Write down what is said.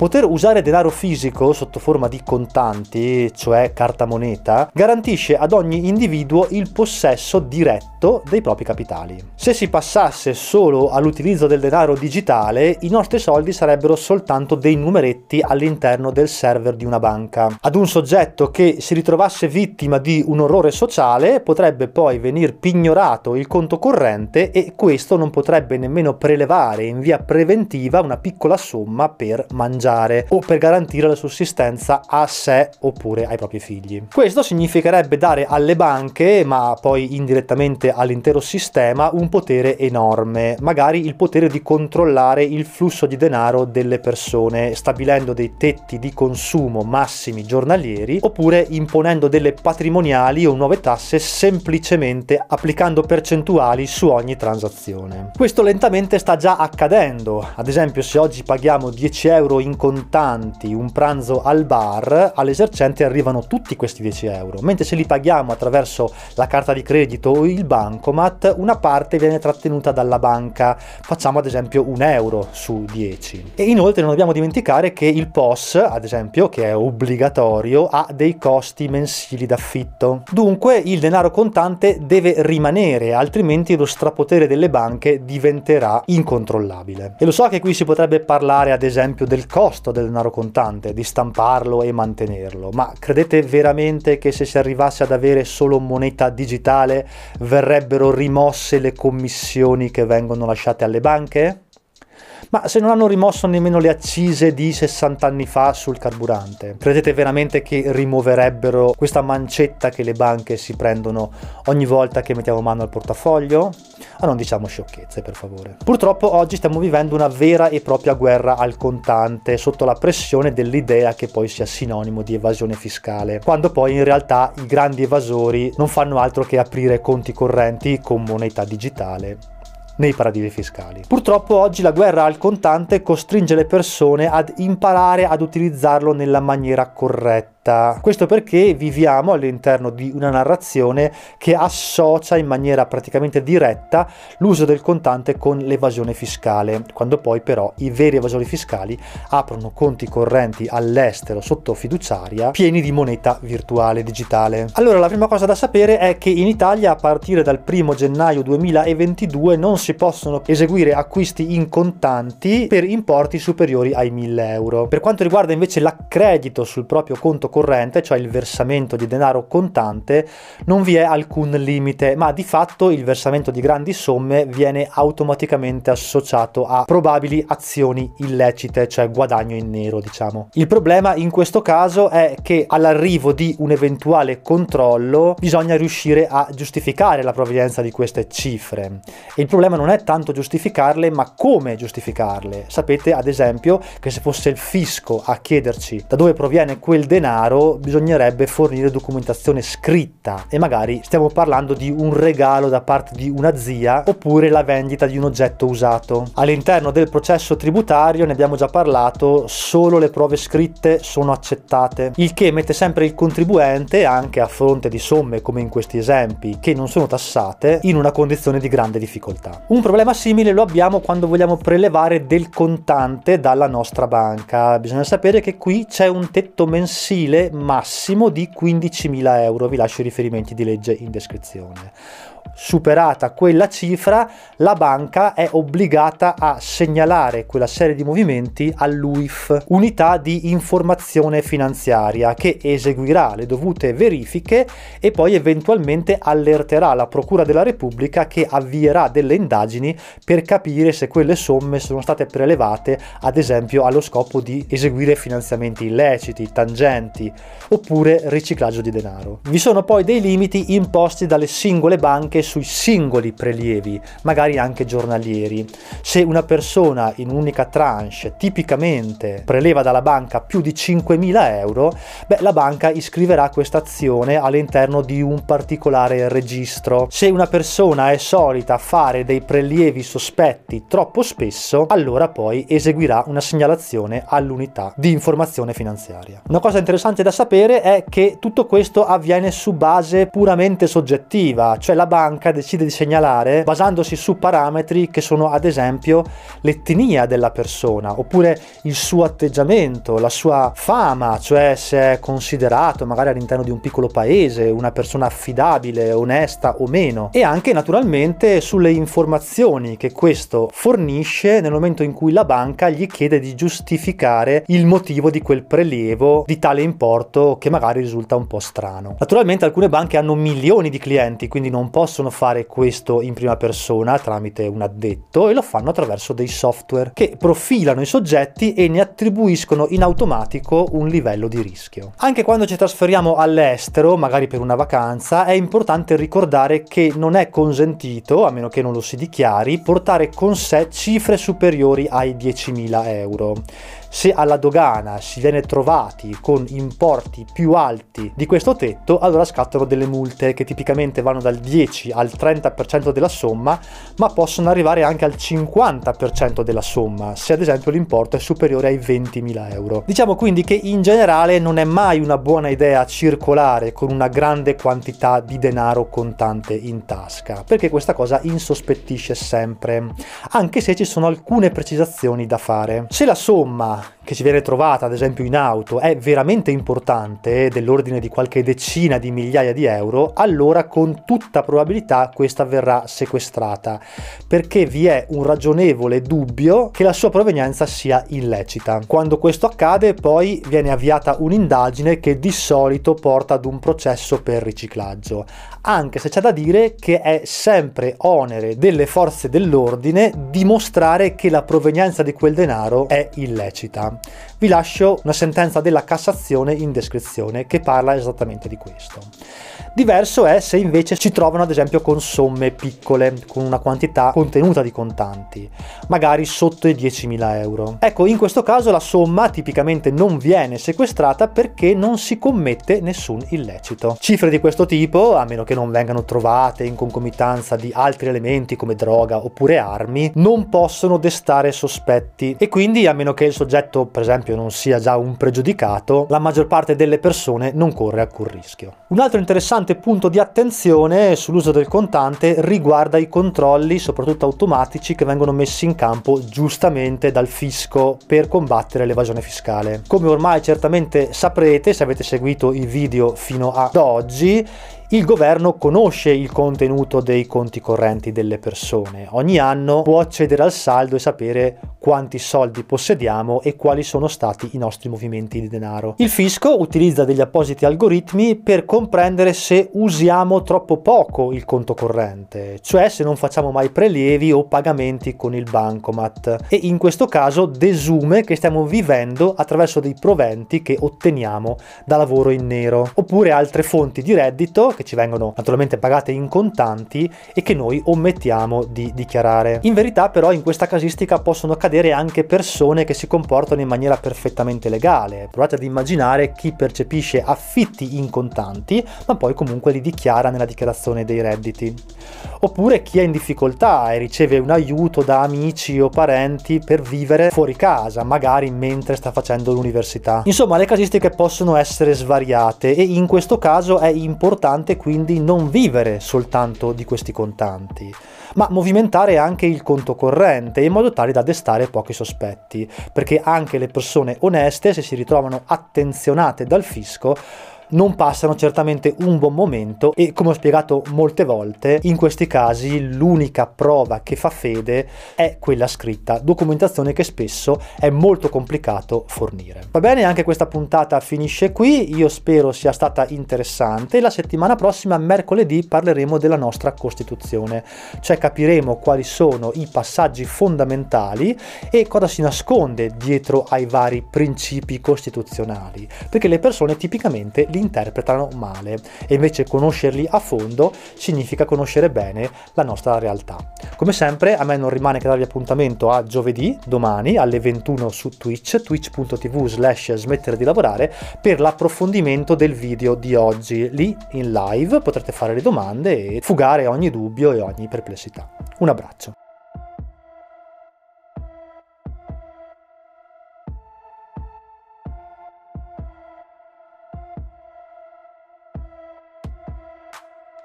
Poter usare denaro fisico sotto forma di contanti, cioè carta moneta, garantisce ad ogni individuo il possesso diretto dei propri capitali. Se si passasse solo all'utilizzo del denaro digitale, i nostri soldi sarebbero soltanto dei numeretti all'interno del server di una banca. Ad un soggetto che si ritrovasse vittima di un orrore sociale potrebbe poi venir pignorato il conto corrente e questo non potrebbe nemmeno prelevare in via preventiva una piccola somma per mangiare o per garantire la sussistenza a sé oppure ai propri figli. Questo significherebbe dare alle banche, ma poi indirettamente all'intero sistema, un potere enorme, magari il potere di controllare il flusso di denaro delle persone, stabilendo dei tetti di consumo massimi giornalieri oppure imponendo delle patrimoniali o nuove tasse semplicemente applicando percentuali su ogni transazione. Questo lentamente sta già accadendo, ad esempio se oggi paghiamo 10 euro in contanti un pranzo al bar, all'esercente arrivano tutti questi 10 euro, mentre se li paghiamo attraverso la carta di credito o il bancomat, una parte viene trattenuta dalla banca, facciamo ad esempio un euro su 10. E inoltre non dobbiamo dimenticare che il POS, ad esempio, che è obbligatorio, ha dei costi mensili d'affitto. Dunque il denaro contante deve rimanere, altrimenti lo strapotere delle banche diventerà incontrollabile. E lo so che qui si potrebbe parlare ad esempio del costo del denaro contante, di stamparlo e mantenerlo, ma credete veramente che se si arrivasse ad avere solo moneta digitale verrebbero rimosse le commissioni che vengono lasciate alle banche? Ma se non hanno rimosso nemmeno le accise di 60 anni fa sul carburante, credete veramente che rimuoverebbero questa mancetta che le banche si prendono ogni volta che mettiamo mano al portafoglio? Ma non diciamo sciocchezze, per favore. Purtroppo oggi stiamo vivendo una vera e propria guerra al contante, sotto la pressione dell'idea che poi sia sinonimo di evasione fiscale, quando poi in realtà i grandi evasori non fanno altro che aprire conti correnti con moneta digitale nei paradisi fiscali. Purtroppo oggi la guerra al contante costringe le persone ad imparare ad utilizzarlo nella maniera corretta diretta. Questo perché viviamo all'interno di una narrazione che associa in maniera praticamente diretta l'uso del contante con l'evasione fiscale, quando poi però i veri evasori fiscali aprono conti correnti all'estero sotto fiduciaria pieni di moneta virtuale digitale. Allora la prima cosa da sapere è che in Italia a partire dal 1 gennaio 2022 non si possono eseguire acquisti in contanti per importi superiori ai 1000 euro. Per quanto riguarda invece l'accredito sul proprio conto corrente, cioè il versamento di denaro contante, non vi è alcun limite, ma di fatto il versamento di grandi somme viene automaticamente associato a probabili azioni illecite, cioè guadagno in nero, diciamo. Il problema in questo caso è che all'arrivo di un eventuale controllo bisogna riuscire a giustificare la provenienza di queste cifre. E il problema non è tanto giustificarle, ma come giustificarle. Sapete, ad esempio, che se fosse il fisco a chiederci da dove proviene quel denaro, denaro bisognerebbe fornire documentazione scritta e magari stiamo parlando di un regalo da parte di una zia oppure la vendita di un oggetto usato. All'interno del processo tributario ne abbiamo già parlato, solo le prove scritte sono accettate, il che mette sempre il contribuente, anche a fronte di somme come in questi esempi, che non sono tassate, in una condizione di grande difficoltà. Un problema simile lo abbiamo quando vogliamo prelevare del contante dalla nostra banca. Bisogna sapere che qui c'è un tetto mensile mensile massimo di 15.000 euro. Vi lascio i riferimenti di legge in descrizione superata quella cifra, la banca è obbligata a segnalare quella serie di movimenti all'UIF, unità di informazione finanziaria, che eseguirà le dovute verifiche e poi eventualmente allerterà la Procura della Repubblica che avvierà delle indagini per capire se quelle somme sono state prelevate, ad esempio, allo scopo di eseguire finanziamenti illeciti, tangenti oppure riciclaggio di denaro. Vi sono poi dei limiti imposti dalle singole banche sui singoli prelievi, magari anche giornalieri. Se una persona in un'unica tranche tipicamente preleva dalla banca più di 5.000 euro, beh, la banca iscriverà questa azione all'interno di un particolare registro. Se una persona è solita fare dei prelievi sospetti troppo spesso, allora poi eseguirà una segnalazione all'unità di informazione finanziaria. Una cosa interessante da sapere è che tutto questo avviene su base puramente soggettiva, cioè la banca banca decide di segnalare basandosi su parametri che sono ad esempio l'etnia della persona oppure il suo atteggiamento, la sua fama, cioè se è considerato magari all'interno di un piccolo paese una persona affidabile, onesta o meno e anche naturalmente sulle informazioni che questo fornisce nel momento in cui la banca gli chiede di giustificare il motivo di quel prelievo di tale importo che magari risulta un po' strano. Naturalmente alcune banche hanno milioni di clienti, quindi non possono fare questo in prima persona tramite un addetto e lo fanno attraverso dei software che profilano i soggetti e ne attribuiscono in automatico un livello di rischio. Anche quando ci trasferiamo all'estero, magari per una vacanza, è importante ricordare che non è consentito, a meno che non lo si dichiari, portare con sé cifre superiori ai 10.000 euro. Se alla dogana si viene trovati con importi più alti di questo tetto, allora scattano delle multe che tipicamente vanno dal 10 al 30% della somma, ma possono arrivare anche al 50% della somma, se ad esempio l'importo è superiore ai 20.000 euro. Diciamo quindi che in generale non è mai una buona idea circolare con una grande quantità di denaro contante in tasca, perché questa cosa insospettisce sempre, anche se ci sono alcune precisazioni da fare. Se la somma che ci viene trovata ad esempio in auto è veramente importante, dell'ordine di qualche decina di migliaia di euro, allora con tutta probabilità questa verrà sequestrata, perché vi è un ragionevole dubbio che la sua provenienza sia illecita. Quando questo accade poi viene avviata un'indagine che di solito porta ad un processo per riciclaggio, anche se c'è da dire che è sempre onere delle forze dell'ordine dimostrare che la provenienza di quel denaro è illecita illecita. Vi lascio una sentenza della Cassazione in descrizione che parla esattamente di questo. Diverso è se invece ci trovano ad esempio con somme piccole, con una quantità contenuta di contanti, magari sotto i 10.000 euro. Ecco, in questo caso la somma tipicamente non viene sequestrata perché non si commette nessun illecito. Cifre di questo tipo, a meno che non vengano trovate in concomitanza di altri elementi come droga oppure armi, non possono destare sospetti e quindi a meno che il soggetto per esempio non sia già un pregiudicato, la maggior parte delle persone non corre alcun rischio. Un altro interessante punto di attenzione sull'uso del contante riguarda i controlli, soprattutto automatici, che vengono messi in campo giustamente dal fisco per combattere l'evasione fiscale. Come ormai certamente saprete se avete seguito i video fino ad oggi, il governo conosce il contenuto dei conti correnti delle persone. Ogni anno può accedere al saldo e sapere quanti soldi possediamo e quali sono stati i nostri movimenti di denaro. Il fisco utilizza degli appositi algoritmi per comprendere se usiamo troppo poco il conto corrente, cioè se non facciamo mai prelievi o pagamenti con il bancomat e in questo caso desume che stiamo vivendo attraverso dei proventi che otteniamo da lavoro in nero oppure altre fonti di reddito che ci vengono naturalmente pagate in contanti e che noi omettiamo di dichiarare. In verità però in questa casistica possono cadere anche persone che si comportano in maniera perfettamente legale. Provate ad immaginare chi percepisce affitti in contanti ma poi comunque li dichiara nella dichiarazione dei redditi. Oppure chi è in difficoltà e riceve un aiuto da amici o parenti per vivere fuori casa, magari mentre sta facendo l'università. Insomma, le casistiche possono essere svariate e in questo caso è importante importante quindi non vivere soltanto di questi contanti, ma movimentare anche il conto corrente in modo tale da destare pochi sospetti, perché anche le persone oneste, se si ritrovano attenzionate dal fisco, non passano certamente un buon momento e come ho spiegato molte volte in questi casi l'unica prova che fa fede è quella scritta, documentazione che spesso è molto complicato fornire. Va bene, anche questa puntata finisce qui, io spero sia stata interessante. La settimana prossima, mercoledì, parleremo della nostra Costituzione, cioè capiremo quali sono i passaggi fondamentali e cosa si nasconde dietro ai vari principi costituzionali, perché le persone tipicamente li interpretano male e invece conoscerli a fondo significa conoscere bene la nostra realtà. Come sempre a me non rimane che darvi appuntamento a giovedì, domani alle 21 su Twitch, twitch.tv slash smettere di lavorare per l'approfondimento del video di oggi. Lì in live potrete fare le domande e fugare ogni dubbio e ogni perplessità. Un abbraccio.